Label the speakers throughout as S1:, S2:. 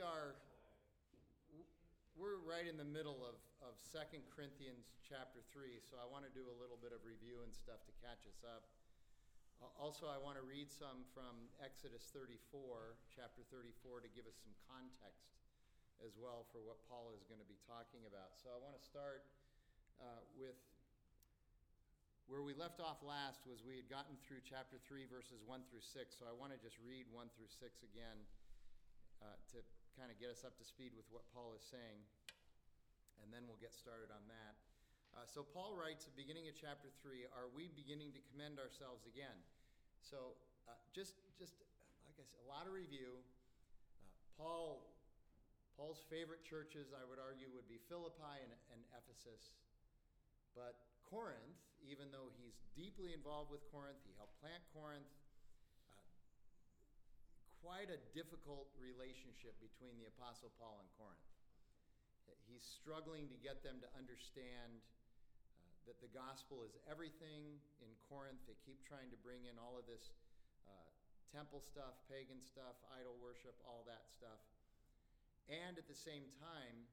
S1: we are we're right in the middle of, of 2 Corinthians chapter 3, so I want to do a little bit of review and stuff to catch us up. Also, I want to read some from Exodus 34, chapter 34, to give us some context as well for what Paul is going to be talking about. So I want to start uh, with where we left off last was we had gotten through chapter 3, verses 1 through 6. So I want to just read 1 through 6 again uh, to kind of get us up to speed with what Paul is saying, and then we'll get started on that. Uh, so Paul writes at the beginning of chapter 3, Are we beginning to commend ourselves again? So uh, just, just like I said, a lot of review. Uh, Paul, Paul's favorite churches, I would argue, would be Philippi and, and Ephesus. But Corinth, even though he's deeply involved with Corinth, he helped plant Corinth, quite a difficult relationship between the Apostle Paul and Corinth. He's struggling to get them to understand uh, that the gospel is everything in Corinth. They keep trying to bring in all of this uh, temple stuff, pagan stuff, idol worship, all that stuff. And at the same time,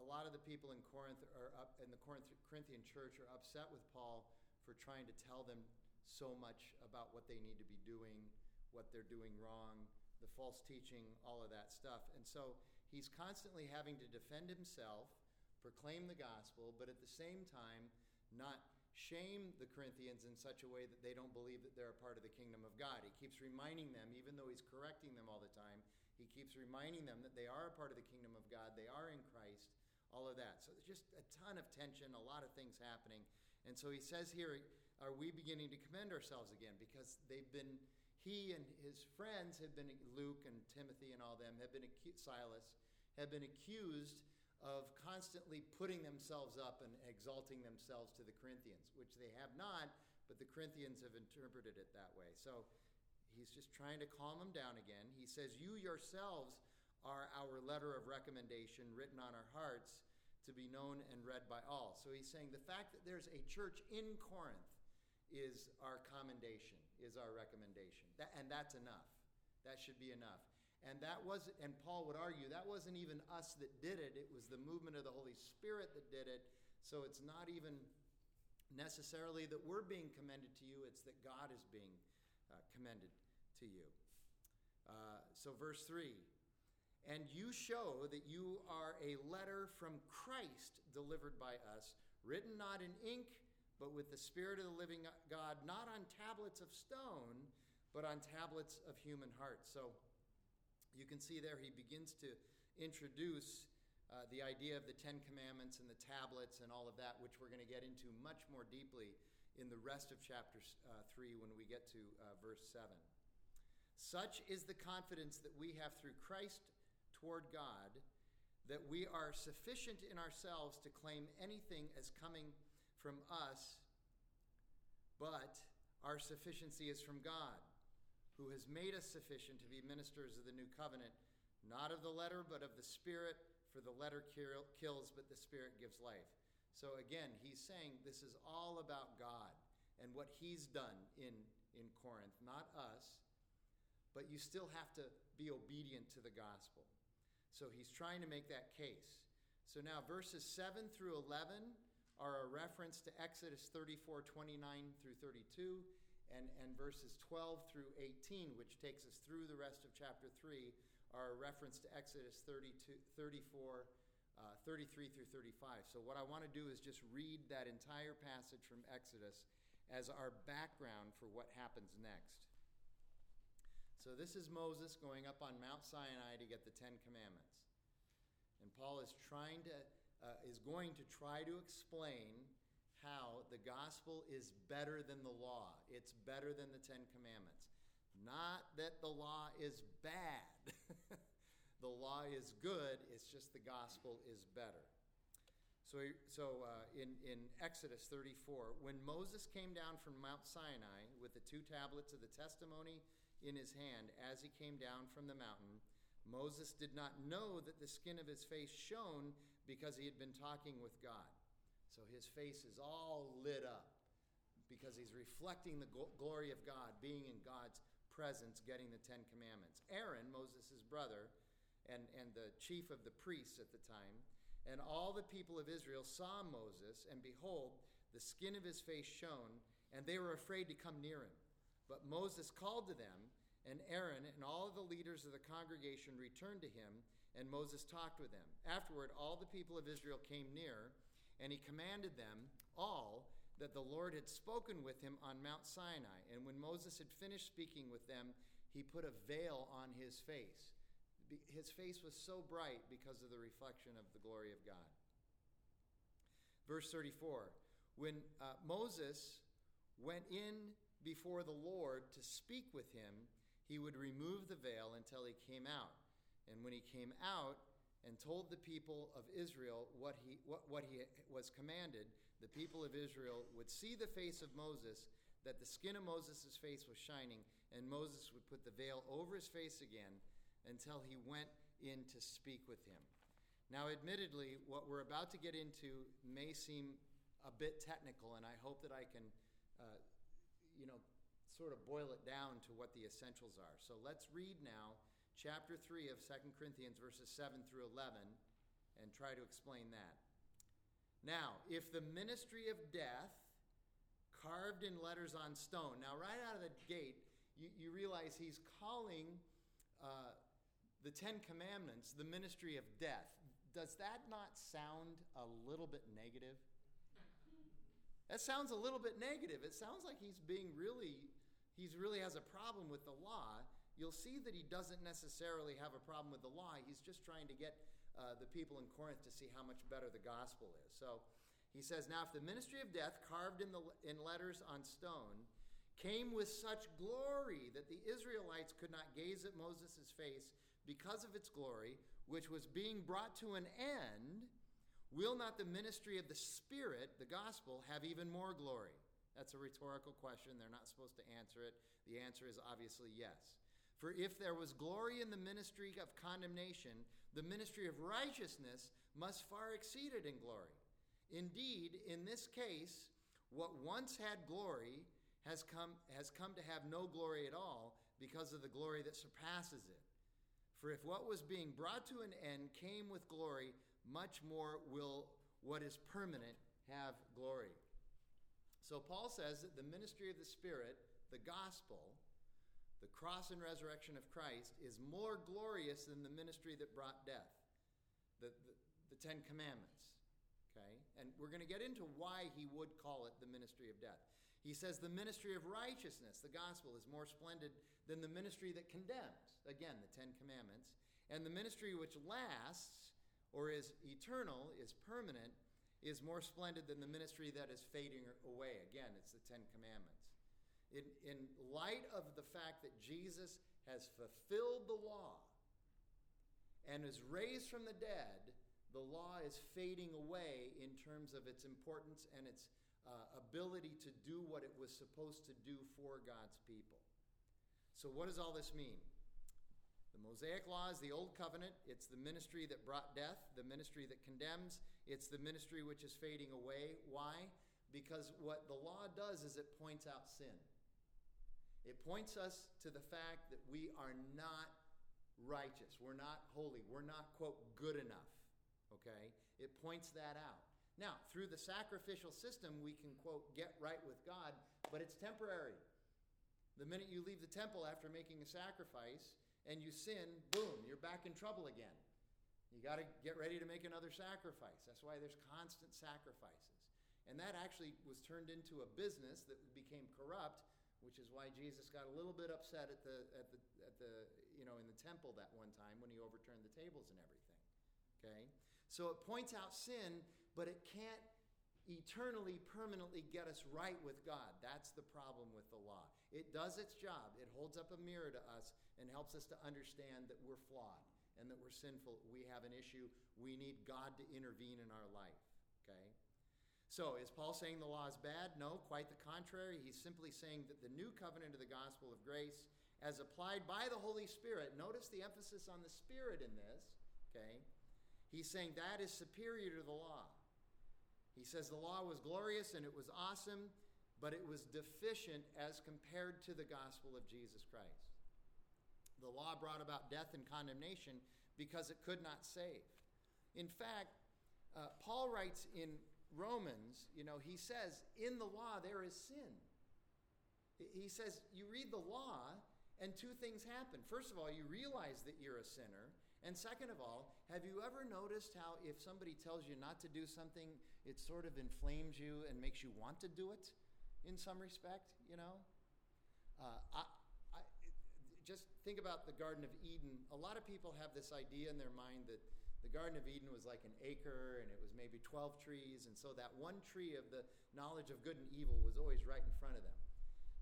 S1: a lot of the people in Corinth are up in the Corinthian church are upset with Paul for trying to tell them so much about what they need to be doing what they're doing wrong, the false teaching, all of that stuff. And so he's constantly having to defend himself, proclaim the gospel, but at the same time, not shame the Corinthians in such a way that they don't believe that they're a part of the kingdom of God. He keeps reminding them, even though he's correcting them all the time, he keeps reminding them that they are a part of the kingdom of God, they are in Christ, all of that. So there's just a ton of tension, a lot of things happening. And so he says here, Are we beginning to commend ourselves again? Because they've been he and his friends have been, Luke and Timothy and all them, have been, Silas, have been accused of constantly putting themselves up and exalting themselves to the Corinthians, which they have not, but the Corinthians have interpreted it that way. So he's just trying to calm them down again. He says, You yourselves are our letter of recommendation written on our hearts to be known and read by all. So he's saying the fact that there's a church in Corinth is our commendation, is our recommendation. That, and that's enough. That should be enough. And that was and Paul would argue that wasn't even us that did it, it was the movement of the Holy Spirit that did it. So it's not even necessarily that we're being commended to you, it's that God is being uh, commended to you. Uh, so, verse 3 And you show that you are a letter from Christ delivered by us, written not in ink but with the Spirit of the living God, not on tablets of stone, but on tablets of human hearts. So you can see there he begins to introduce uh, the idea of the Ten Commandments and the tablets and all of that, which we're going to get into much more deeply in the rest of chapter uh, 3 when we get to uh, verse 7. Such is the confidence that we have through Christ toward God that we are sufficient in ourselves to claim anything as coming from us, but our sufficiency is from God, who has made us sufficient to be ministers of the new covenant, not of the letter, but of the Spirit. For the letter kills, but the Spirit gives life. So again, he's saying this is all about God and what he's done in, in Corinth, not us, but you still have to be obedient to the gospel. So he's trying to make that case. So now, verses 7 through 11 are a reference to Exodus 34 29 through 32, and, and verses 12 through 18, which takes us through the rest of chapter 3, are a reference to Exodus 32, 34, uh, 33 through 35. So, what I want to do is just read that entire passage from Exodus as our background for what happens next. So, this is Moses going up on Mount Sinai to get the Ten Commandments. And Paul is trying to uh, is going to try to explain how the gospel is better than the law. It's better than the Ten Commandments. Not that the law is bad, the law is good, it's just the gospel is better. So, so uh, in, in Exodus 34, when Moses came down from Mount Sinai with the two tablets of the testimony in his hand as he came down from the mountain, Moses did not know that the skin of his face shone because he had been talking with God. So his face is all lit up because he's reflecting the glory of God, being in God's presence, getting the Ten Commandments. Aaron, Moses' brother, and, and the chief of the priests at the time. And all the people of Israel saw Moses, and behold, the skin of his face shone, and they were afraid to come near him. But Moses called to them, and Aaron and all of the leaders of the congregation returned to him, and Moses talked with them. Afterward, all the people of Israel came near, and he commanded them all that the Lord had spoken with him on Mount Sinai. And when Moses had finished speaking with them, he put a veil on his face. His face was so bright because of the reflection of the glory of God. Verse 34 When uh, Moses went in before the Lord to speak with him, he would remove the veil until he came out. And when he came out and told the people of Israel what he, what, what he was commanded, the people of Israel would see the face of Moses, that the skin of Moses' face was shining, and Moses would put the veil over his face again until he went in to speak with him. Now, admittedly, what we're about to get into may seem a bit technical, and I hope that I can, uh, you know, sort of boil it down to what the essentials are. So let's read now chapter 3 of 2 Corinthians, verses 7 through 11, and try to explain that. Now, if the ministry of death, carved in letters on stone, now right out of the gate, you, you realize he's calling uh, the Ten Commandments the ministry of death. Does that not sound a little bit negative? That sounds a little bit negative. It sounds like he's being really, he's really has a problem with the law. You'll see that he doesn't necessarily have a problem with the law. He's just trying to get uh, the people in Corinth to see how much better the gospel is. So he says, Now, if the ministry of death, carved in, the, in letters on stone, came with such glory that the Israelites could not gaze at Moses' face because of its glory, which was being brought to an end, will not the ministry of the Spirit, the gospel, have even more glory? That's a rhetorical question. They're not supposed to answer it. The answer is obviously yes. For if there was glory in the ministry of condemnation, the ministry of righteousness must far exceed it in glory. Indeed, in this case, what once had glory has come, has come to have no glory at all because of the glory that surpasses it. For if what was being brought to an end came with glory, much more will what is permanent have glory. So Paul says that the ministry of the Spirit, the gospel, the cross and resurrection of Christ is more glorious than the ministry that brought death, the, the, the Ten Commandments. Okay? And we're going to get into why he would call it the ministry of death. He says the ministry of righteousness, the gospel, is more splendid than the ministry that condemns. Again, the Ten Commandments. And the ministry which lasts or is eternal, is permanent, is more splendid than the ministry that is fading away. Again, it's the Ten Commandments in, in light of the fact that Jesus has fulfilled the law and is raised from the dead, the law is fading away in terms of its importance and its uh, ability to do what it was supposed to do for God's people. So, what does all this mean? The Mosaic Law is the Old Covenant. It's the ministry that brought death, the ministry that condemns. It's the ministry which is fading away. Why? Because what the law does is it points out sin. It points us to the fact that we are not righteous. We're not holy. We're not, quote, good enough. Okay? It points that out. Now, through the sacrificial system, we can, quote, get right with God, but it's temporary. The minute you leave the temple after making a sacrifice and you sin, boom, you're back in trouble again. You got to get ready to make another sacrifice. That's why there's constant sacrifices. And that actually was turned into a business that became corrupt which is why Jesus got a little bit upset at the at the at the you know in the temple that one time when he overturned the tables and everything. Okay? So it points out sin, but it can't eternally permanently get us right with God. That's the problem with the law. It does its job. It holds up a mirror to us and helps us to understand that we're flawed and that we're sinful. We have an issue. We need God to intervene in our life. Okay? So, is Paul saying the law is bad? No, quite the contrary. He's simply saying that the new covenant of the gospel of grace, as applied by the Holy Spirit, notice the emphasis on the Spirit in this, okay? He's saying that is superior to the law. He says the law was glorious and it was awesome, but it was deficient as compared to the gospel of Jesus Christ. The law brought about death and condemnation because it could not save. In fact, uh, Paul writes in Romans, you know, he says, in the law there is sin. He says, you read the law, and two things happen. First of all, you realize that you're a sinner. And second of all, have you ever noticed how if somebody tells you not to do something, it sort of inflames you and makes you want to do it in some respect, you know? Uh, I, I, just think about the Garden of Eden. A lot of people have this idea in their mind that the Garden of Eden was like an acre and it was maybe 12 trees, and so that one tree of the knowledge of good and evil was always right in front of them.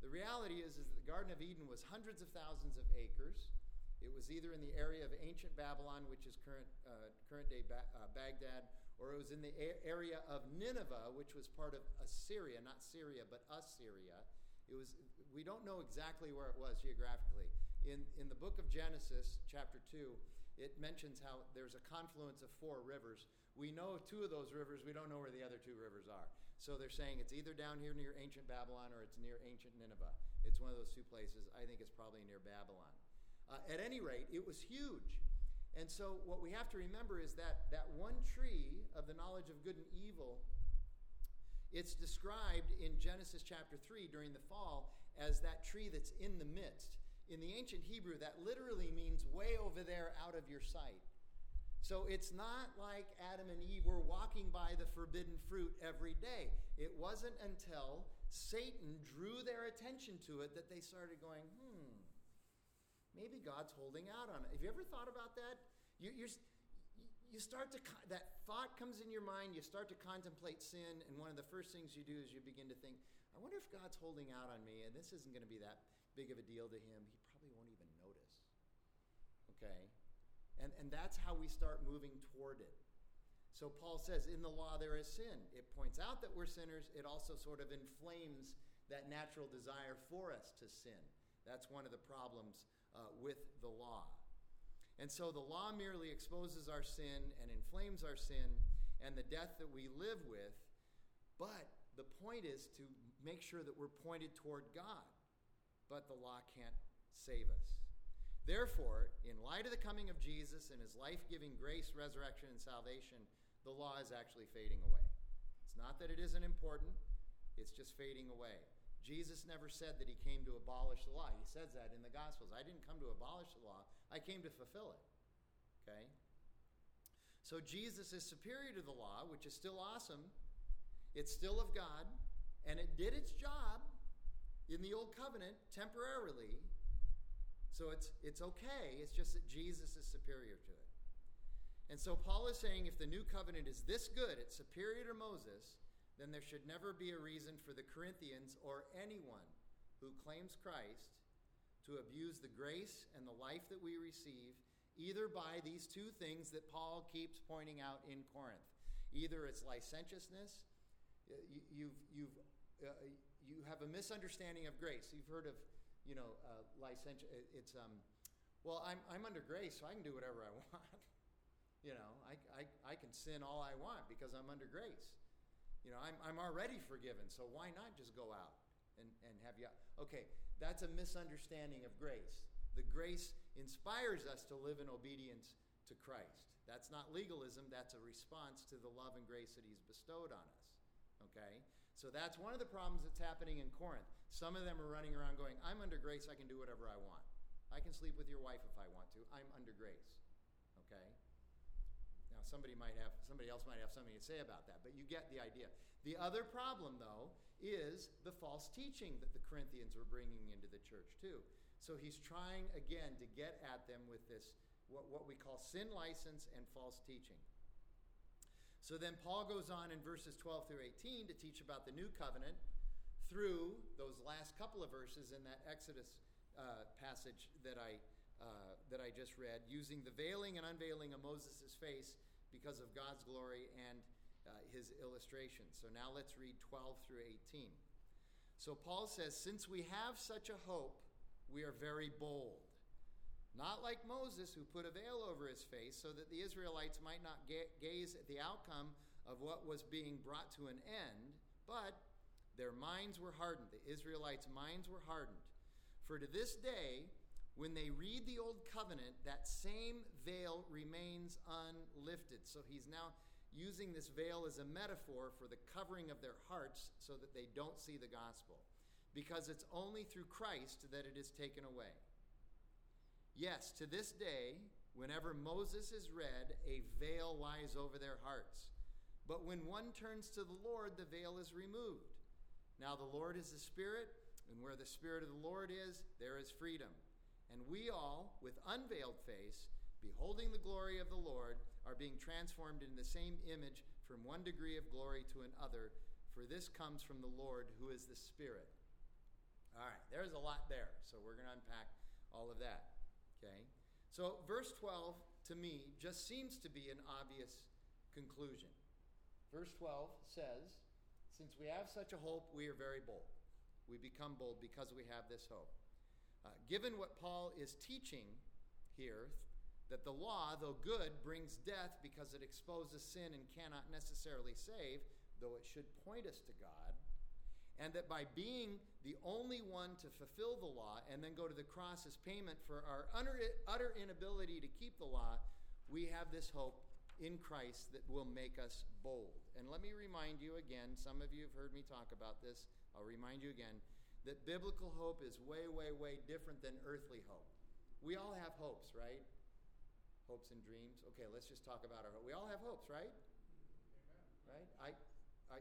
S1: The reality is, is that the Garden of Eden was hundreds of thousands of acres. It was either in the area of ancient Babylon, which is current, uh, current day ba- uh, Baghdad, or it was in the a- area of Nineveh, which was part of Assyria, not Syria, but Assyria. It was, we don't know exactly where it was geographically. In, in the book of Genesis, chapter 2, it mentions how there's a confluence of four rivers. We know two of those rivers, we don't know where the other two rivers are. So they're saying it's either down here near ancient Babylon or it's near ancient Nineveh. It's one of those two places. I think it's probably near Babylon. Uh, at any rate, it was huge. And so what we have to remember is that that one tree of the knowledge of good and evil, it's described in Genesis chapter 3 during the fall as that tree that's in the midst. In the ancient Hebrew, that literally means way over there out of your sight. So it's not like Adam and Eve were walking by the forbidden fruit every day. It wasn't until Satan drew their attention to it that they started going, hmm, maybe God's holding out on it. Have you ever thought about that? You, you you start to, that thought comes in your mind, you start to contemplate sin, and one of the first things you do is you begin to think, I wonder if God's holding out on me, and this isn't going to be that big of a deal to him. He probably won't even notice. Okay? And, and that's how we start moving toward it. So Paul says, in the law there is sin. It points out that we're sinners. It also sort of inflames that natural desire for us to sin. That's one of the problems uh, with the law. And so the law merely exposes our sin and inflames our sin and the death that we live with. But the point is to make sure that we're pointed toward God. But the law can't save us. Therefore, in light of the coming of Jesus and his life giving grace, resurrection, and salvation, the law is actually fading away. It's not that it isn't important, it's just fading away. Jesus never said that he came to abolish the law. He says that in the Gospels. I didn't come to abolish the law, I came to fulfill it. Okay? So Jesus is superior to the law, which is still awesome. It's still of God, and it did its job in the Old Covenant temporarily so it's, it's okay. It's just that Jesus is superior to it. And so Paul is saying if the new covenant is this good, it's superior to Moses, then there should never be a reason for the Corinthians or anyone who claims Christ to abuse the grace and the life that we receive, either by these two things that Paul keeps pointing out in Corinth. Either it's licentiousness, you, you've, you've, uh, you have a misunderstanding of grace. You've heard of you know, uh, licentious. It's um, well, I'm I'm under grace, so I can do whatever I want. you know, I, I I can sin all I want because I'm under grace. You know, I'm I'm already forgiven, so why not just go out and and have you? Okay, that's a misunderstanding of grace. The grace inspires us to live in obedience to Christ. That's not legalism, that's a response to the love and grace that He's bestowed on us. Okay? So that's one of the problems that's happening in Corinth. Some of them are running around going, I'm under grace, I can do whatever I want. I can sleep with your wife if I want to. I'm under grace. Okay? Now somebody might have somebody else might have something to say about that, but you get the idea. The other problem though is the false teaching that the Corinthians were bringing into the church too. So he's trying again to get at them with this what, what we call sin license and false teaching. So then Paul goes on in verses 12 through 18 to teach about the new covenant through those last couple of verses in that Exodus uh, passage that I, uh, that I just read, using the veiling and unveiling of Moses' face because of God's glory and uh, his illustration. So now let's read 12 through 18. So Paul says, Since we have such a hope, we are very bold. Not like Moses, who put a veil over his face so that the Israelites might not gaze at the outcome of what was being brought to an end, but their minds were hardened. The Israelites' minds were hardened. For to this day, when they read the Old Covenant, that same veil remains unlifted. So he's now using this veil as a metaphor for the covering of their hearts so that they don't see the gospel. Because it's only through Christ that it is taken away. Yes, to this day, whenever Moses is read, a veil lies over their hearts. But when one turns to the Lord, the veil is removed. Now the Lord is the Spirit, and where the Spirit of the Lord is, there is freedom. And we all, with unveiled face, beholding the glory of the Lord, are being transformed in the same image from one degree of glory to another, for this comes from the Lord who is the Spirit. All right, there's a lot there, so we're going to unpack all of that. Okay? So, verse 12 to me just seems to be an obvious conclusion. Verse 12 says, Since we have such a hope, we are very bold. We become bold because we have this hope. Uh, given what Paul is teaching here, that the law, though good, brings death because it exposes sin and cannot necessarily save, though it should point us to God, and that by being the only one to fulfill the law and then go to the cross as payment for our utter, utter inability to keep the law, we have this hope in Christ that will make us bold. And let me remind you again, some of you have heard me talk about this. I'll remind you again that biblical hope is way, way, way different than earthly hope. We all have hopes, right? Hopes and dreams. Okay, let's just talk about our hope. We all have hopes, right? Right? I, I,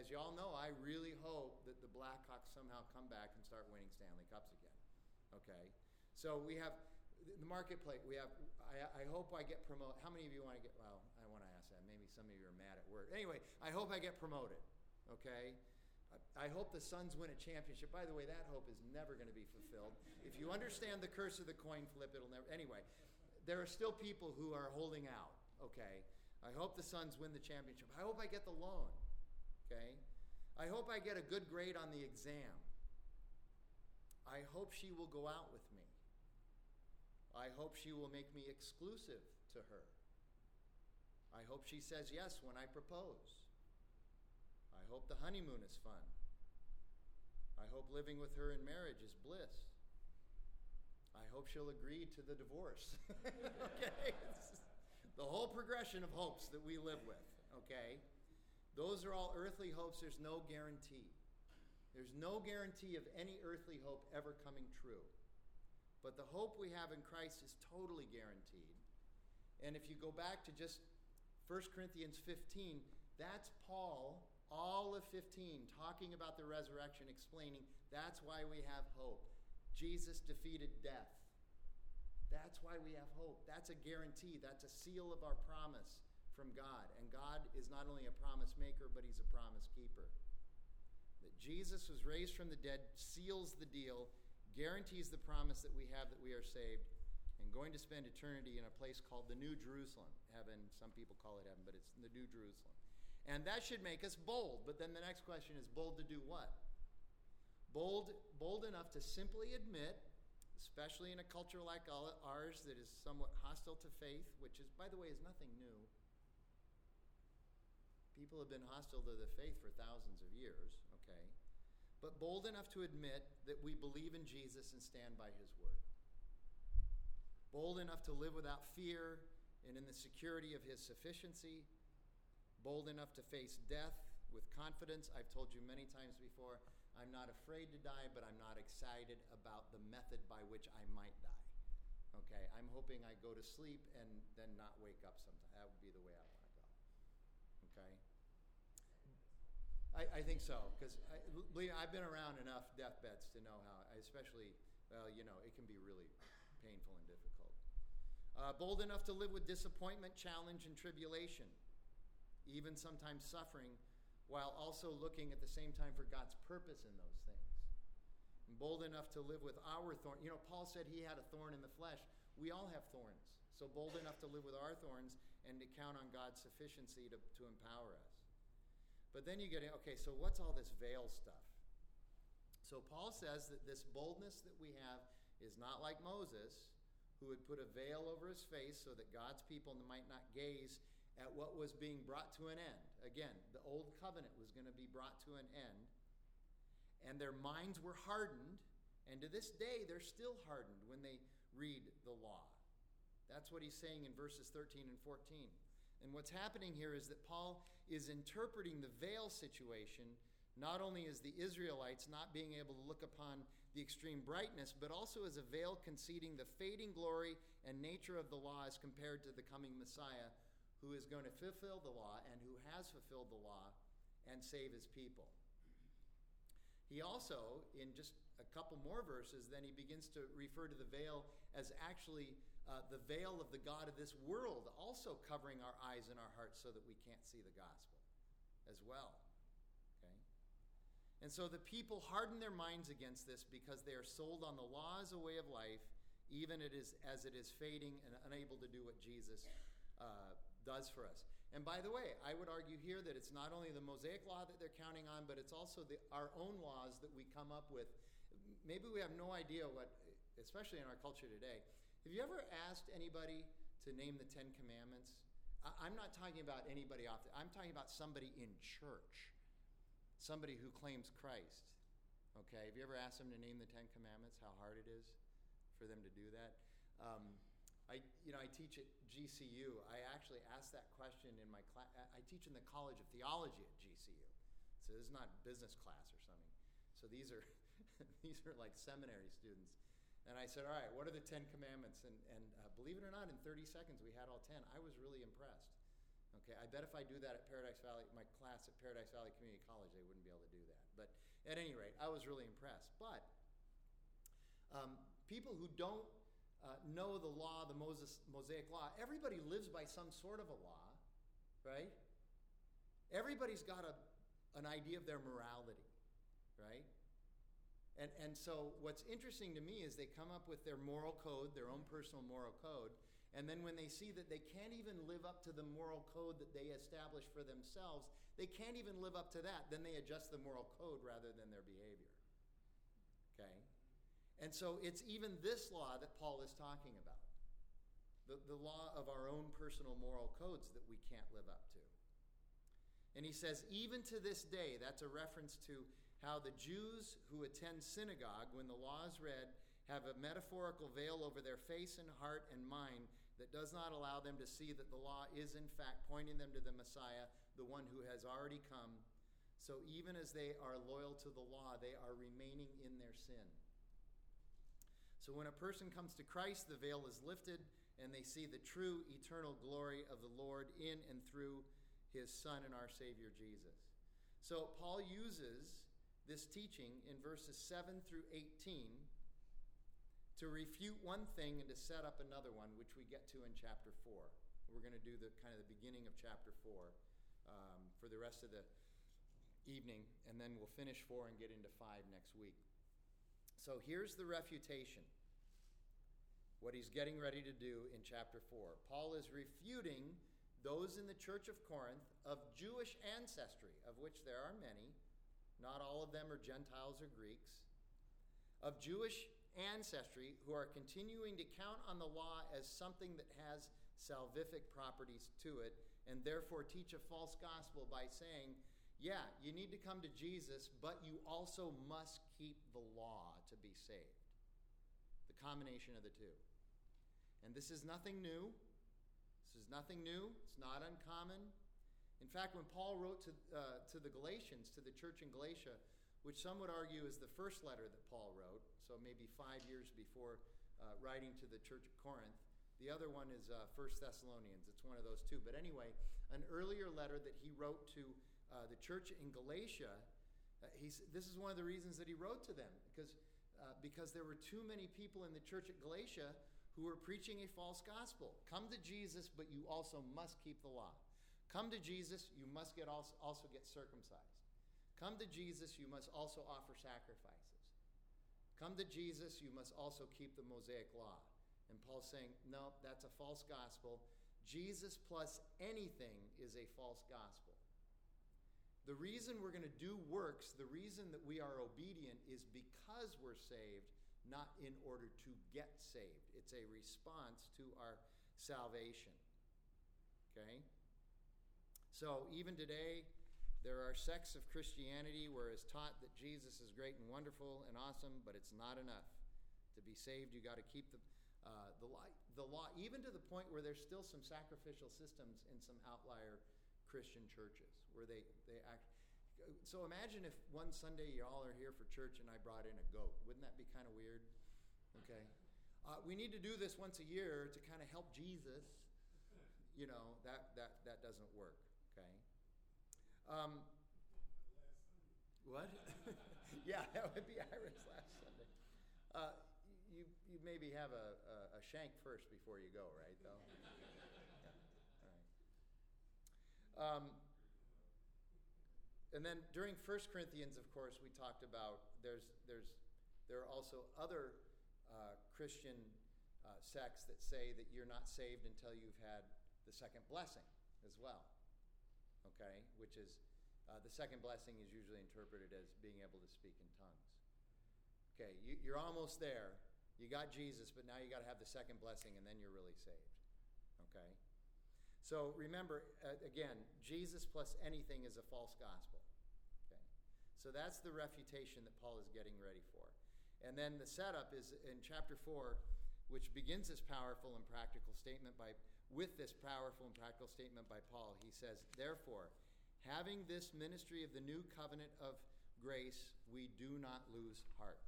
S1: as you all know, I really hope that the Blackhawks somehow come back and start winning Stanley Cups again. Okay? So we have the marketplace. We have, I, I hope I get promoted. How many of you want to get, well, I want to ask that. Maybe some of you are mad at work. Anyway, I hope I get promoted. Okay? I hope the Suns win a championship. By the way, that hope is never going to be fulfilled. If you understand the curse of the coin flip, it'll never. Anyway, there are still people who are holding out. Okay. I hope the Suns win the championship. I hope I get the loan. Okay. I hope I get a good grade on the exam. I hope she will go out with me. I hope she will make me exclusive to her. I hope she says yes when I propose. I hope the honeymoon is fun. I hope living with her in marriage is bliss. I hope she'll agree to the divorce. okay? the whole progression of hopes that we live with, okay? Those are all earthly hopes. There's no guarantee. There's no guarantee of any earthly hope ever coming true. But the hope we have in Christ is totally guaranteed. And if you go back to just 1 Corinthians 15, that's Paul all of 15 talking about the resurrection, explaining that's why we have hope. Jesus defeated death. That's why we have hope. That's a guarantee. That's a seal of our promise from God. And God is not only a promise maker, but He's a promise keeper. That Jesus was raised from the dead seals the deal, guarantees the promise that we have that we are saved, and going to spend eternity in a place called the New Jerusalem. Heaven, some people call it heaven, but it's the New Jerusalem. And that should make us bold. But then the next question is bold to do what? Bold, bold enough to simply admit, especially in a culture like ours that is somewhat hostile to faith, which is, by the way, is nothing new. People have been hostile to the faith for thousands of years, okay? But bold enough to admit that we believe in Jesus and stand by his word. Bold enough to live without fear and in the security of his sufficiency bold enough to face death with confidence. I've told you many times before, I'm not afraid to die, but I'm not excited about the method by which I might die. Okay, I'm hoping I go to sleep and then not wake up sometime. That would be the way I want to go. Okay? I, I think so, because I've been around enough deathbeds to know how, especially, well, you know, it can be really painful and difficult. Uh, bold enough to live with disappointment, challenge, and tribulation even sometimes suffering, while also looking at the same time for God's purpose in those things. And bold enough to live with our thorn. You know, Paul said he had a thorn in the flesh. We all have thorns. So bold enough to live with our thorns and to count on God's sufficiency to, to empower us. But then you get, in, okay, so what's all this veil stuff? So Paul says that this boldness that we have is not like Moses, who would put a veil over his face so that God's people might not gaze at what was being brought to an end. Again, the old covenant was going to be brought to an end, and their minds were hardened And to this day, they're still hardened when they read the law. That's what he's saying in verses 13 and 14. And what's happening here is that Paul is interpreting the veil situation not only as the Israelites not being able to look upon the extreme brightness, but also as a veil conceding the fading glory and nature of the law as compared to the coming Messiah who is going to fulfill the law and who has fulfilled the law and save his people. He also, in just a couple more verses, then he begins to refer to the veil as actually uh, the veil of the God of this world, also covering our eyes and our hearts so that we can't see the gospel as well. Okay? And so the people harden their minds against this because they are sold on the law as a way of life, even it is, as it is fading and unable to do what Jesus uh, does for us. And by the way, I would argue here that it's not only the Mosaic law that they're counting on, but it's also the, our own laws that we come up with. Maybe we have no idea what, especially in our culture today. Have you ever asked anybody to name the Ten Commandments? I, I'm not talking about anybody off. The, I'm talking about somebody in church somebody who claims Christ. Okay, have you ever asked them to name the Ten Commandments? How hard it is for them to do that? Um, I, you know, I teach at GCU. I actually asked that question in my class. I teach in the College of Theology at GCU, so this is not business class or something. So these are these are like seminary students. And I said, all right, what are the Ten Commandments? And, and uh, believe it or not, in 30 seconds we had all 10. I was really impressed. Okay, I bet if I do that at Paradise Valley, my class at Paradise Valley Community College, they wouldn't be able to do that. But at any rate, I was really impressed. But um, people who don't uh, know the law, the Moses, Mosaic law, everybody lives by some sort of a law, right? Everybody's got a, an idea of their morality, right? And, and so what's interesting to me is they come up with their moral code, their own personal moral code, and then when they see that they can't even live up to the moral code that they established for themselves, they can't even live up to that, then they adjust the moral code rather than their behavior. Okay? And so it's even this law that Paul is talking about the, the law of our own personal moral codes that we can't live up to. And he says, even to this day, that's a reference to how the Jews who attend synagogue, when the law is read, have a metaphorical veil over their face and heart and mind that does not allow them to see that the law is, in fact, pointing them to the Messiah, the one who has already come. So even as they are loyal to the law, they are remaining in their sin. So when a person comes to Christ, the veil is lifted, and they see the true eternal glory of the Lord in and through his Son and our Savior Jesus. So Paul uses this teaching in verses 7 through 18 to refute one thing and to set up another one, which we get to in chapter 4. We're going to do the kind of the beginning of chapter 4 um, for the rest of the evening, and then we'll finish 4 and get into 5 next week. So here's the refutation. What he's getting ready to do in chapter 4. Paul is refuting those in the church of Corinth of Jewish ancestry, of which there are many. Not all of them are Gentiles or Greeks. Of Jewish ancestry who are continuing to count on the law as something that has salvific properties to it and therefore teach a false gospel by saying, yeah, you need to come to Jesus, but you also must keep the law to be saved. The combination of the two. And this is nothing new. This is nothing new. It's not uncommon. In fact, when Paul wrote to, uh, to the Galatians, to the church in Galatia, which some would argue is the first letter that Paul wrote, so maybe five years before uh, writing to the church at Corinth. The other one is uh, 1 Thessalonians. It's one of those two. But anyway, an earlier letter that he wrote to uh, the church in Galatia, uh, he's, this is one of the reasons that he wrote to them, because, uh, because there were too many people in the church at Galatia who were preaching a false gospel. Come to Jesus, but you also must keep the law. Come to Jesus, you must get also, also get circumcised. Come to Jesus, you must also offer sacrifices. Come to Jesus, you must also keep the Mosaic law. And Paul's saying, no, that's a false gospel. Jesus plus anything is a false gospel. The reason we're going to do works, the reason that we are obedient is because we're saved, not in order to get saved. It's a response to our salvation. Okay? So even today, There are sects of Christianity where it's taught that Jesus is great and wonderful and awesome, but it's not enough. To be saved, you got to keep the, uh, the, law, the law, even to the point where there's still some sacrificial systems in some outlier Christian churches where they, they act. So imagine if one Sunday you all are here for church and I brought in a goat. Wouldn't that be kind of weird? Okay. Uh, we need to do this once a year to kind of help Jesus. You know, that, that, that doesn't work. Um, what? yeah, that would be Ira's last Sunday. Uh, you, you maybe have a, a, a, shank first before you go, right? Though. yeah. All right. Um, and then during 1 Corinthians, of course, we talked about there's there's there are also other uh, Christian uh, sects that say that you're not saved until you've had the second blessing as well okay, which is uh, the second blessing is usually interpreted as being able to speak in tongues. Okay, you, you're almost there. You got Jesus, but now you got to have the second blessing, and then you're really saved. Okay? So remember, uh, again, Jesus plus anything is a false gospel. Okay? So that's the refutation that Paul is getting ready for. And then the setup is in chapter 4, which begins this powerful and practical statement by with this powerful and practical statement by Paul. He says, Therefore, having this ministry of the new covenant of grace, we do not lose heart.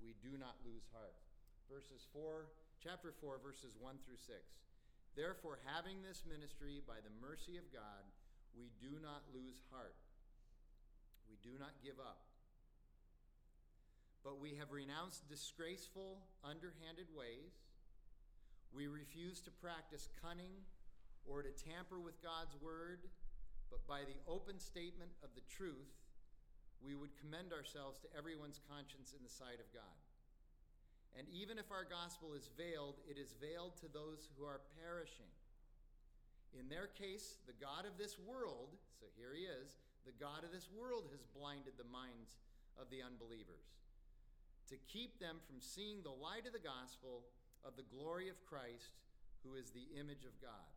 S1: We do not lose heart. Verses 4, chapter 4, verses 1 through 6. Therefore, having this ministry by the mercy of God, we do not lose heart. We do not give up. But we have renounced disgraceful, underhanded ways we refuse to practice cunning or to tamper with God's word, but by the open statement of the truth, we would commend ourselves to everyone's conscience in the sight of God. And even if our gospel is veiled, it is veiled to those who are perishing. In their case, the God of this world, so here he is, the God of this world has blinded the minds of the unbelievers to keep them from seeing the light of the gospel of the glory of Christ, who is the image of God.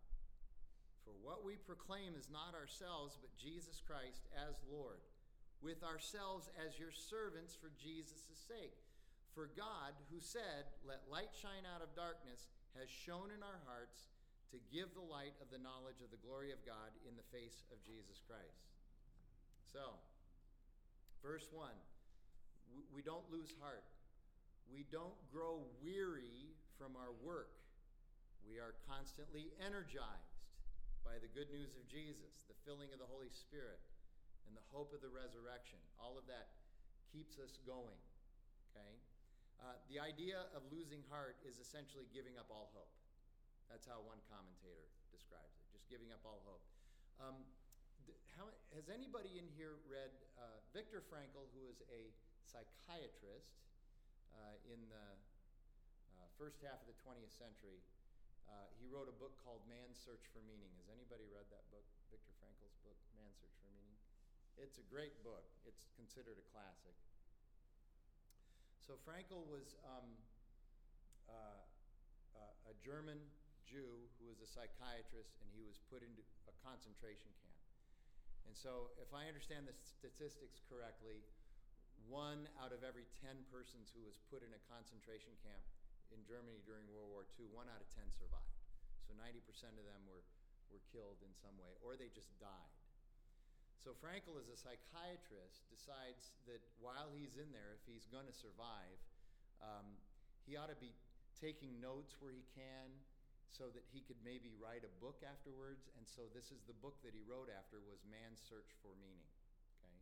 S1: For what we proclaim is not ourselves, but Jesus Christ as Lord, with ourselves as your servants for Jesus' sake. For God, who said, Let light shine out of darkness, has shone in our hearts to give the light of the knowledge of the glory of God in the face of Jesus Christ. So, verse 1 we don't lose heart. We don't grow weary from our work. We are constantly energized by the good news of Jesus, the filling of the Holy Spirit, and the hope of the resurrection. All of that keeps us going. Okay? Uh, the idea of losing heart is essentially giving up all hope. That's how one commentator describes it, just giving up all hope. Um, how, has anybody in here read uh, Viktor Frankl, who is a psychiatrist uh, in the first half of the 20th century. Uh, he wrote a book called Man's Search for Meaning. Has anybody read that book, Viktor Frankl's book, Man's Search for Meaning? It's a great book. It's considered a classic. So Frankl was um, uh, uh, a German Jew who was a psychiatrist, and he was put into a concentration camp. And so, if I understand the statistics correctly, one out of every 10 persons who was put in a concentration camp in Germany during World War II, one out of 10 survived. So 90% of them were, were killed in some way, or they just died. So Frankl, as a psychiatrist, decides that while he's in there, if he's going to survive, um, he ought to be taking notes where he can so that he could maybe write a book afterwards. And so this is the book that he wrote after was Man's Search for Meaning. Okay?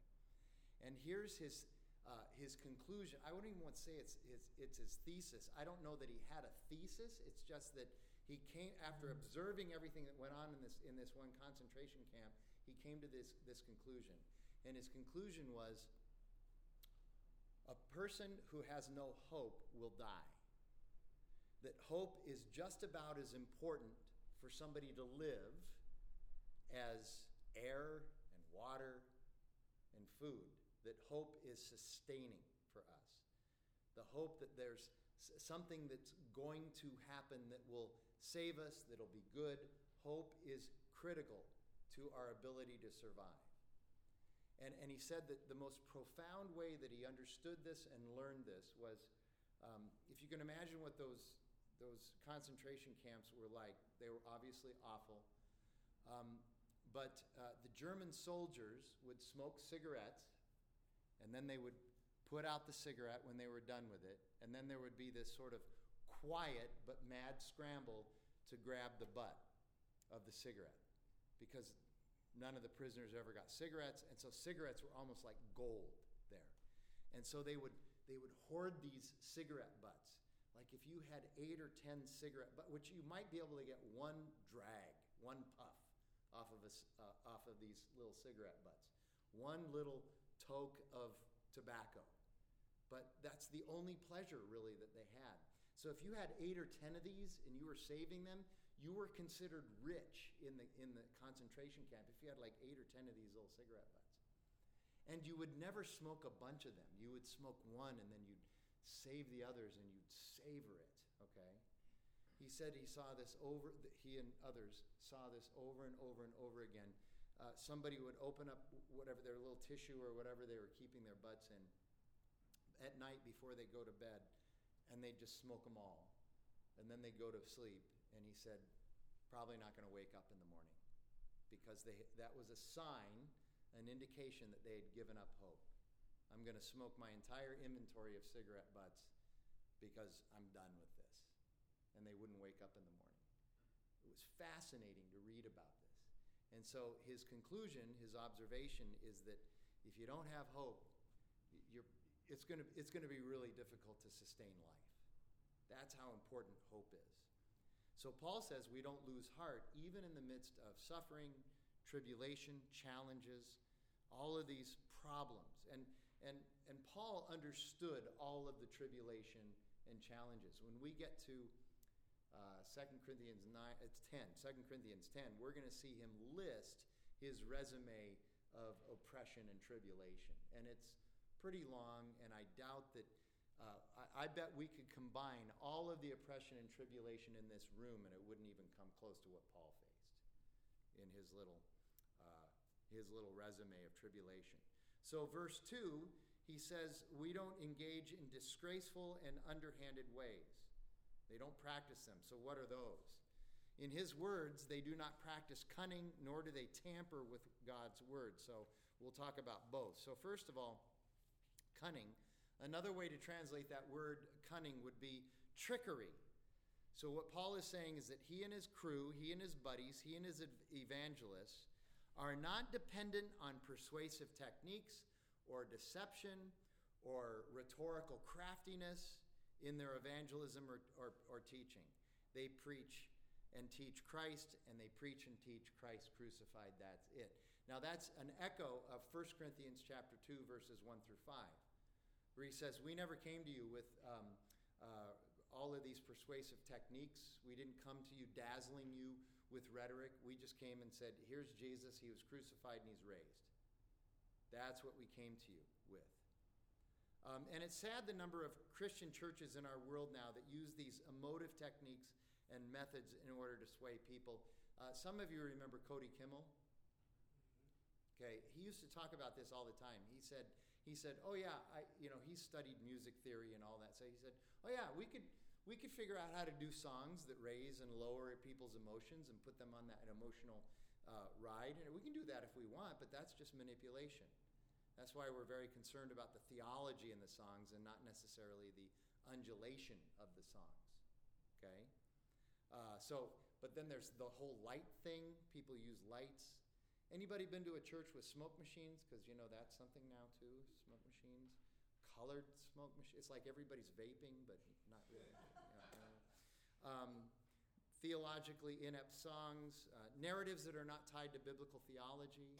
S1: And here's his uh, his conclusion. I wouldn't even want to say it's his, it's his thesis. I don't know that he had a thesis. It's just that he came after observing everything that went on in this in this one concentration camp. He came to this this conclusion, and his conclusion was: a person who has no hope will die. That hope is just about as important for somebody to live as air and water and food that hope is sustaining for us. The hope that there's something that's going to happen that will save us, that'll be good. Hope is critical to our ability to survive. And, and he said that the most profound way that he understood this and learned this was um, if you can imagine what those, those concentration camps were like, they were obviously awful. Um, but uh, the German soldiers would smoke cigarettes, and then they would put out the cigarette when they were done with it, and then there would be this sort of quiet but mad scramble to grab the butt of the cigarette because none of the prisoners ever got cigarettes, and so cigarettes were almost like gold there. And so they would they would hoard these cigarette butts. Like if you had eight or ten cigarette butts, which you might be able to get one drag, one puff off of a, uh, off of these little cigarette butts, one little of tobacco. But that's the only pleasure really that they had. So if you had eight or ten of these and you were saving them, you were considered rich in the in the concentration camp if you had like eight or ten of these little cigarette butts. And you would never smoke a bunch of them. You would smoke one and then you'd save the others and you'd savor it. Okay. He said he saw this over. He and others saw this over and over and over again. Uh, somebody would open up whatever their little tissue or whatever they were keeping their butts in at night before they go to bed, and they'd just smoke them all, and then they'd go to sleep. And he said, probably not going to wake up in the morning because they, that was a sign, an indication that they had given up hope. I'm going to smoke my entire inventory of cigarette butts because I'm done with this. And they wouldn't wake up in the morning. It was fascinating to read about. And so his conclusion, his observation is that if you don't have hope, you're, it's going to, it's going to be really difficult to sustain life. That's how important hope is. So Paul says we don't lose heart even in the midst of suffering, tribulation, challenges, all of these problems. And, and, and Paul understood all of the tribulation and challenges. When we get to uh, 2 Corinthians 9, it's 10, 2 Corinthians 10, we're going to see him list his resume of oppression and tribulation. And it's pretty long, and I doubt that uh, I, I, bet we could combine all of the oppression and tribulation in this room, and it wouldn't even come close to what Paul faced in his little, uh, his little resume of tribulation. So, verse 2, he says, We don't engage in disgraceful and underhanded ways. They don't practice them. So, what are those? In his words, they do not practice cunning, nor do they tamper with God's word. So, we'll talk about both. So, first of all, cunning Another way to translate that word cunning would be trickery. So, what Paul is saying is that he and his crew, he and his buddies, he and his evangelists are not dependent on persuasive techniques or deception or rhetorical craftiness in their evangelism or, or, or teaching. They preach and teach Christ, and they preach and teach Christ crucified. That's it. Now, that's an echo of 1 Corinthians chapter 2, verses 1 through 5 where he says, We never came to you with um, uh, all of these persuasive techniques. We didn't come to you dazzling you with rhetoric. We just came and said, Here's Jesus. He was crucified and he's raised. That's what we came to you. Um, and it's sad the number of Christian churches in our world now that use these emotive techniques and methods in order to sway people. Uh, some of you remember Cody Kimmel. Okay, he used to talk about this all the time. He said, he said, "Oh yeah, I you know he studied music theory and all that." So he said, "Oh yeah, we could we could figure out how to do songs that raise and lower people's emotions and put them on that emotional uh, ride, and we can do that if we want, but that's just manipulation. That's why we're very concerned about the theology in the songs and not necessarily the undulation of the songs. Okay, uh, so but then there's the whole light thing. People use lights Anybody been to a church with smoke machines? Because you know that's something now too. Smoke machines, colored smoke machines. It's like everybody's vaping, but not really. um, theologically inept songs, uh, narratives that are not tied to biblical theology.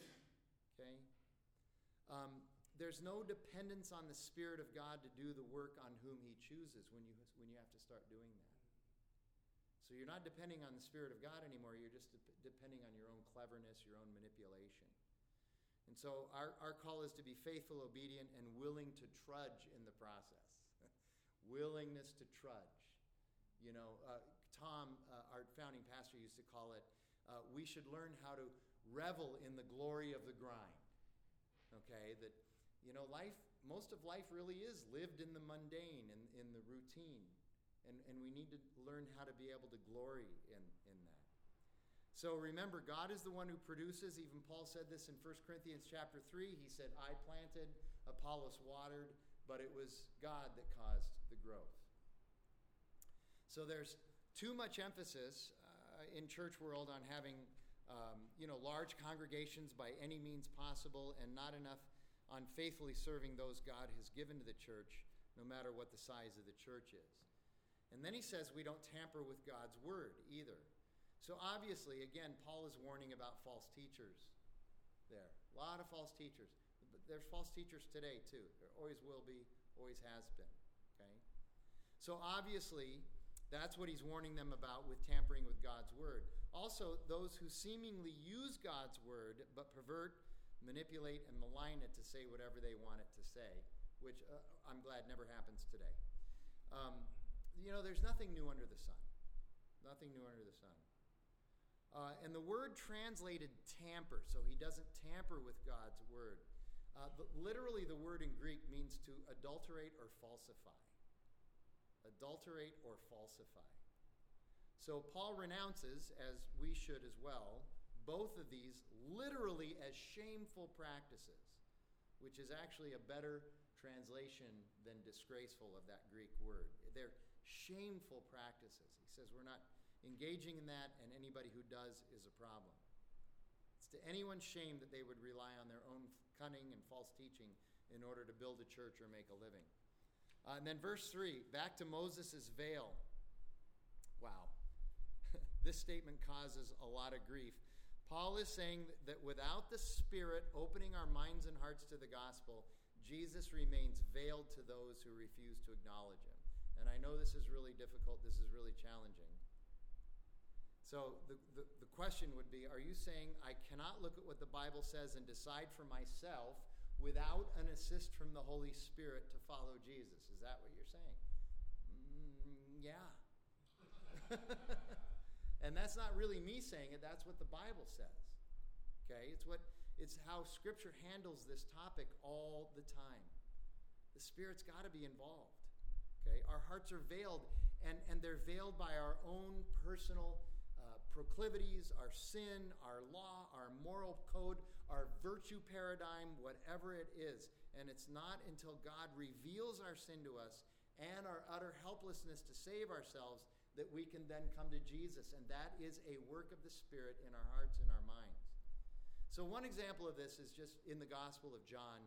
S1: Okay. Um, there's no dependence on the Spirit of God to do the work on whom He chooses when you when you have to start doing that. So you're not depending on the Spirit of God anymore. You're just de- depending on your own cleverness, your own manipulation. And so our, our call is to be faithful, obedient, and willing to trudge in the process. Willingness to trudge. You know, uh, Tom, uh, our founding pastor, used to call it uh, we should learn how to revel in the glory of the grind. Okay, that, you know, life, most of life really is lived in the mundane and in, in the routine. And, and we need to learn how to be able to glory in, in that. So remember, God is the one who produces. Even Paul said this in 1 Corinthians chapter 3. He said, I planted, Apollos watered, but it was God that caused the growth. So there's too much emphasis uh, in church world on having um, you know large congregations by any means possible, and not enough on faithfully serving those God has given to the church, no matter what the size of the church is. And then he says we don't tamper with God's word either. So obviously, again, Paul is warning about false teachers there. A lot of false teachers. But there's false teachers today too. There always will be, always has been. Okay? So obviously, that's what he's warning them about with tampering with God's word. Also, those who seemingly use God's word but pervert, manipulate, and malign it to say whatever they want it to say, which uh, I'm glad never happens today. Um, you know, there's nothing new under the sun. Nothing new under the sun. Uh, and the word translated tamper, so he doesn't tamper with God's word. Uh, literally, the word in Greek means to adulterate or falsify adulterate, or falsify. So Paul renounces, as we should as well, both of these literally as shameful practices, which is actually a better translation than disgraceful of that Greek word. They're shameful practices. He says we're not engaging in that, and anybody who does is a problem. It's to anyone's shame that they would rely on their own cunning and false teaching in order to build a church or make a living. Uh, and then verse 3, back to Moses' veil. Wow. this statement causes a lot of grief. Paul is saying that without the Spirit opening our minds and hearts to the gospel, Jesus remains veiled to those who refuse to acknowledge him. And I know this is really difficult, this is really challenging. So the, the, the question would be Are you saying I cannot look at what the Bible says and decide for myself without an assist from the Holy Spirit to follow Jesus. Is that what you're saying? Mm, yeah. and that's not really me saying it, that's what the Bible says. Okay? It's what it's how scripture handles this topic all the time. The Spirit's got to be involved. Okay? Our hearts are veiled and and they're veiled by our own personal proclivities, our sin, our law, our moral code, our virtue paradigm, whatever it is. And it's not until God reveals our sin to us and our utter helplessness to save ourselves that we can then come to Jesus. And that is a work of the Spirit in our hearts and our minds. So, one example of this is just in the Gospel of John,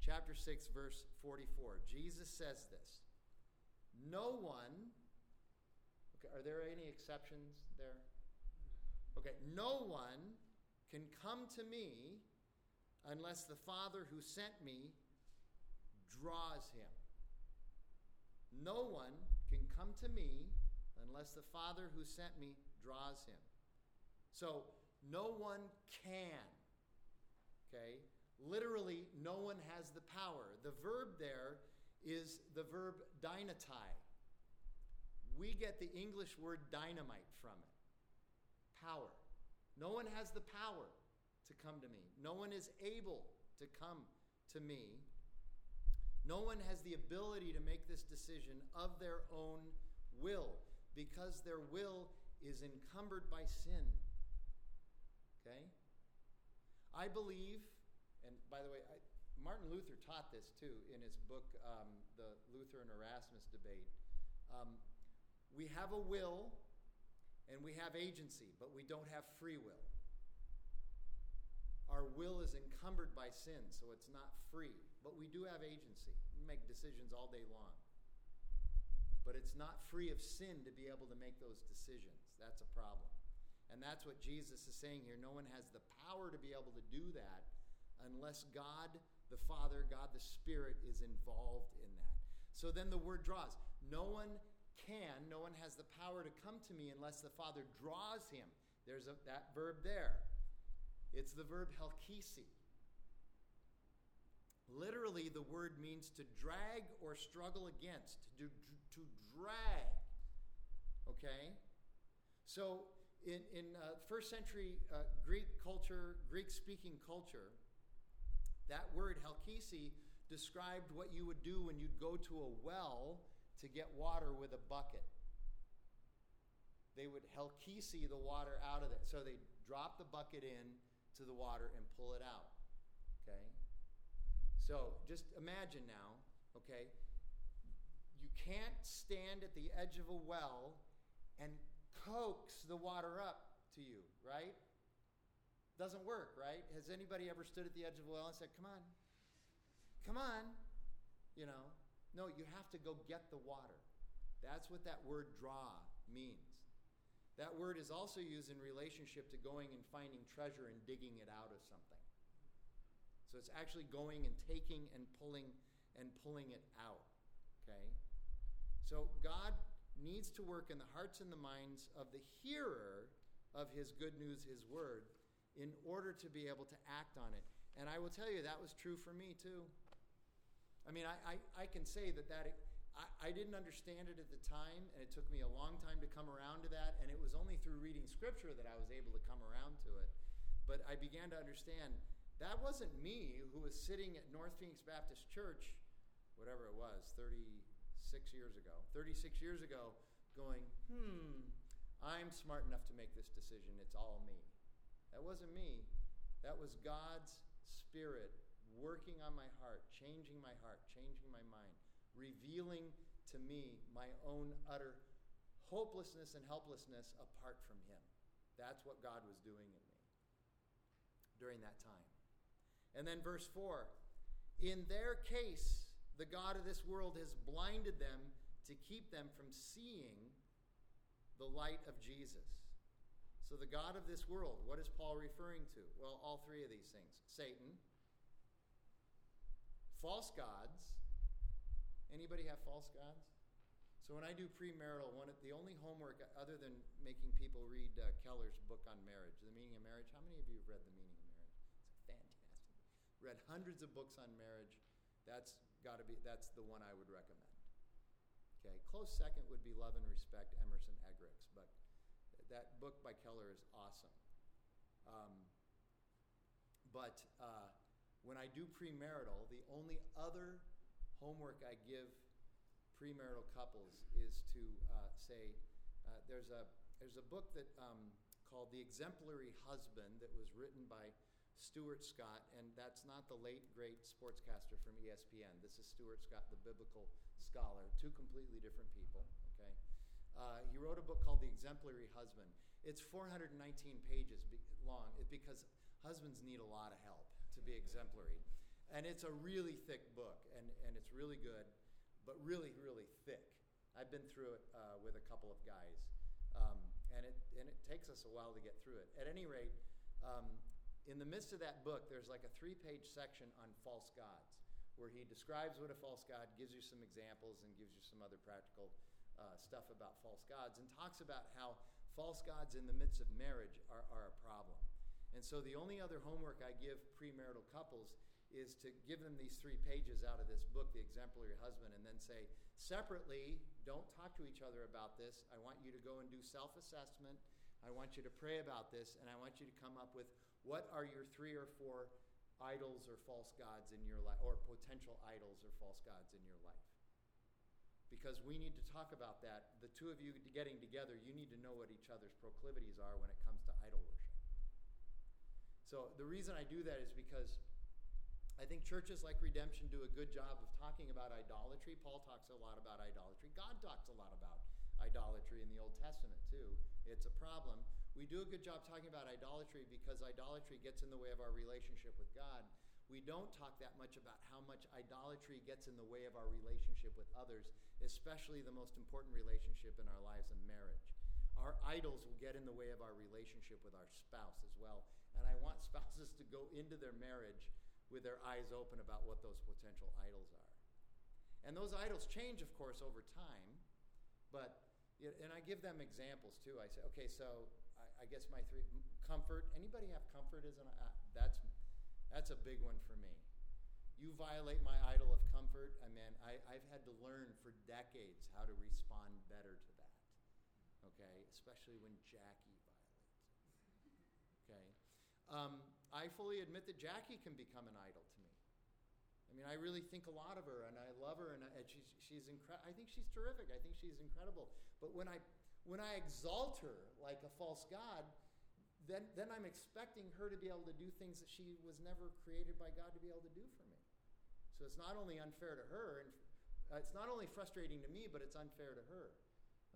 S1: chapter 6, verse 44. Jesus says this No one, okay, are there any exceptions there? Okay, no one can come to me unless the Father who sent me draws him. No one can come to me unless the Father who sent me draws him. So, no one can. Okay? Literally, no one has the power. The verb there is the verb dynatai. We get the English word dynamite from it power. No one has the power to come to me. No one is able to come to me. No one has the ability to make this decision of their own will because their will is encumbered by sin. Okay? I believe, and by the way, I, Martin Luther taught this too in his book, um, The Luther and Erasmus Debate. Um, we have a will have agency, but we don't have free will. Our will is encumbered by sin, so it's not free, but we do have agency. We make decisions all day long. But it's not free of sin to be able to make those decisions. That's a problem. And that's what Jesus is saying here. No one has the power to be able to do that unless God the Father, God the Spirit is involved in that. So then the word draws. No one can, no one has the power to come to me unless the Father draws him. There's a, that verb there. It's the verb helkisi. Literally, the word means to drag or struggle against, to, to drag. Okay? So, in, in uh, first century uh, Greek culture, Greek speaking culture, That word, helkisi, described what you would do when you'd go to a well to get water with a bucket. They would helkisi the water out of it. So they drop the bucket in to the water and pull it out. Okay? So just imagine now, okay? You can't stand at the edge of a well and coax the water up to you, right? Doesn't work, right? Has anybody ever stood at the edge of a well and said, Come on, come on? You know, no, you have to go get the water. That's what that word draw means. That word is also used in relationship to going and finding treasure and digging it out of something. So it's actually going and taking and pulling and pulling it out. Okay? So God needs to work in the hearts and the minds of the hearer of his good news, his word, in order to be able to act on it. And I will tell you, that was true for me too. I mean, I, I, I can say that that I, I didn't understand it at the time, and it took me a long time to come around to that. And it was only through reading scripture that I was able to come around to it. But I began to understand that wasn't me who was sitting at North Phoenix Baptist Church, whatever it was, 36 years ago. 36 years ago, going, hmm, I'm smart enough to make this decision. It's all me. That wasn't me. That was God's Spirit working on my heart, changing my heart, changing my mind, revealing to me my own utter hopelessness and helplessness apart from Him. That's what God was doing in me during that time. And then verse 4 In their case, the God of this world has blinded them to keep them from seeing the light of Jesus. So, the God of this world, what is Paul referring to? Well, all three of these things Satan, false gods. Anybody have false gods? So, when I do premarital, one the only homework other than making people read uh, Keller's book on marriage, The Meaning of Marriage, how many of you have read The Meaning of Marriage? It's fantastic. Read hundreds of books on marriage. That's got to be, that's the one I would recommend. Okay, close second would be Love and Respect, Emerson Eggerichs, but that book by Keller is awesome. Um, but uh, when I do premarital, the only other homework I give premarital couples is to uh, say uh, there's a there's a book that um, called The Exemplary Husband that was written by Stuart Scott, and that's not the late great sportscaster from ESPN. This is Stuart Scott, the biblical scholar. Two completely different people. Okay. Uh, he wrote a book called The Exemplary Husband. It's 419 pages long because husbands need a lot of help to be exemplary. And it's a really thick book, and, and it's really good, but really, really thick. I've been through it uh, with a couple of guys, um, and, it, and it takes us a while to get through it. At any rate, um, in the midst of that book, there's like a three page section on false gods, where he describes what a false god, gives you some examples, and gives you some other practical uh, stuff about false gods and talks about how false gods in the midst of marriage are, are a problem. And so the only other homework I give premarital couples is to give them these three pages out of this book, The Exemplary Husband, and then say, separately, don't talk to each other about this. I want you to go and do self assessment. I want you to pray about this, and I want you to come up with what are your three or four idols or false gods in your life, or potential idols or false gods in your life because we need to talk about that. The two of you getting together, you need to know what each other's proclivities are when it comes to idol worship. So the reason I do that is because I think churches like Redemption do a good job of talking about idolatry. Paul talks a lot about idolatry. God talks a lot about idolatry in the Old Testament, too. It's a problem. We do a good job talking about idolatry because idolatry gets in the way of our relationship with God we don't talk that much about how much idolatry gets in the way of our relationship with others, especially the most important relationship in our lives in marriage. Our idols will get in the way of our relationship with our spouse as well. And I want spouses to go into their marriage with their eyes open about what those potential idols are. And those idols change, of course, over time. But, and I give them examples too. I say, okay, so I, I guess my three comfort. Anybody have comfort an? Uh, that's that's a big one for me. You violate my idol of comfort, I mean, I, I've had to learn for decades how to respond better to that. Okay? Especially when Jackie? Um, I fully admit that Jackie can become an idol to me. I mean, I really think a lot of her, and I love her, and, I, and she's, she's incredible. I think she's terrific. I think she's incredible. But when I, when I exalt her like a false god, then, then I'm expecting her to be able to do things that she was never created by God to be able to do for me. So it's not only unfair to her, and uh, it's not only frustrating to me, but it's unfair to her.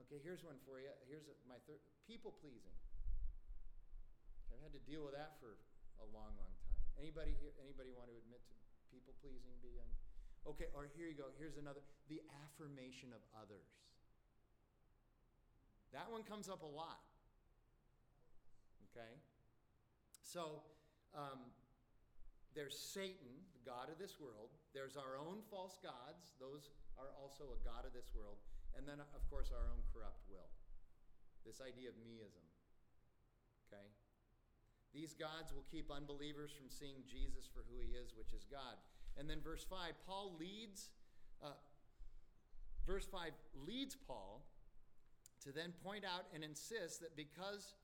S1: Okay, here's one for you. Here's my third people pleasing. I've had to deal with that for a long, long time. Anybody here? Anybody want to admit to people pleasing being? Okay, or here you go. Here's another: the affirmation of others. That one comes up a lot. Okay, so um, there's Satan, the god of this world. There's our own false gods; those are also a god of this world. And then, of course, our own corrupt will. This idea of meism. Okay? These gods will keep unbelievers from seeing Jesus for who he is, which is God. And then verse 5, Paul leads, uh, verse 5 leads Paul to then point out and insist that because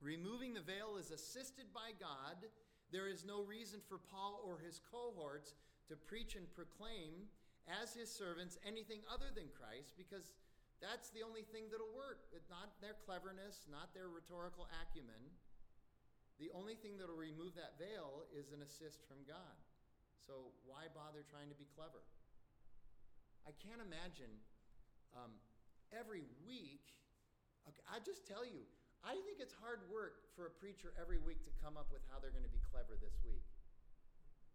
S1: removing the veil is assisted by God, there is no reason for Paul or his cohorts to preach and proclaim as his servants anything other than Christ because that's the only thing that'll work. It's not their cleverness, not their rhetorical acumen. The only thing that will remove that veil is an assist from God. So why bother trying to be clever? I can't imagine um, every week. Okay, I just tell you, I think it's hard work for a preacher every week to come up with how they're going to be clever this week.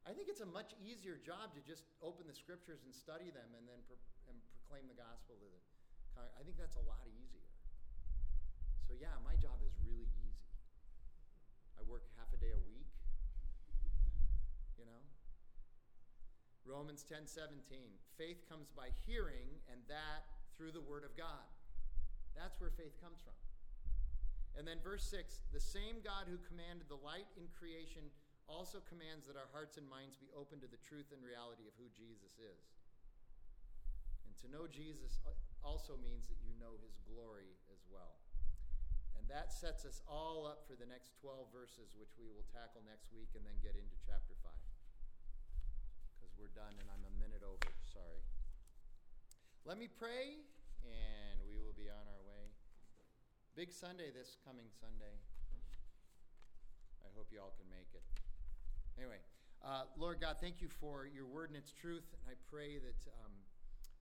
S1: I think it's a much easier job to just open the scriptures and study them and then pro- and proclaim the gospel to the. I think that's a lot easier. So yeah, my job is really easy. I work half a day a week. You know? Romans 10 17. Faith comes by hearing, and that through the Word of God. That's where faith comes from. And then verse 6 the same God who commanded the light in creation also commands that our hearts and minds be open to the truth and reality of who Jesus is. And to know Jesus uh, also means that you know his glory as well. And that sets us all up for the next 12 verses, which we will tackle next week and then get into chapter 5. Because we're done and I'm a minute over. Sorry. Let me pray, and we will be on our way. Big Sunday this coming Sunday. I hope you all can make it. Anyway, uh, Lord God, thank you for your word and its truth. And I pray that um,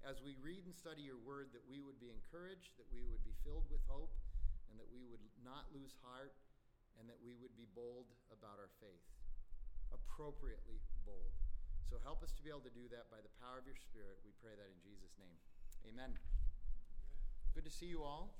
S1: as we read and study your word, that we would be encouraged, that we would be filled with hope and that we would not lose heart, and that we would be bold about our faith, appropriately bold. So help us to be able to do that by the power of your Spirit. We pray that in Jesus' name. Amen. Good to see you all.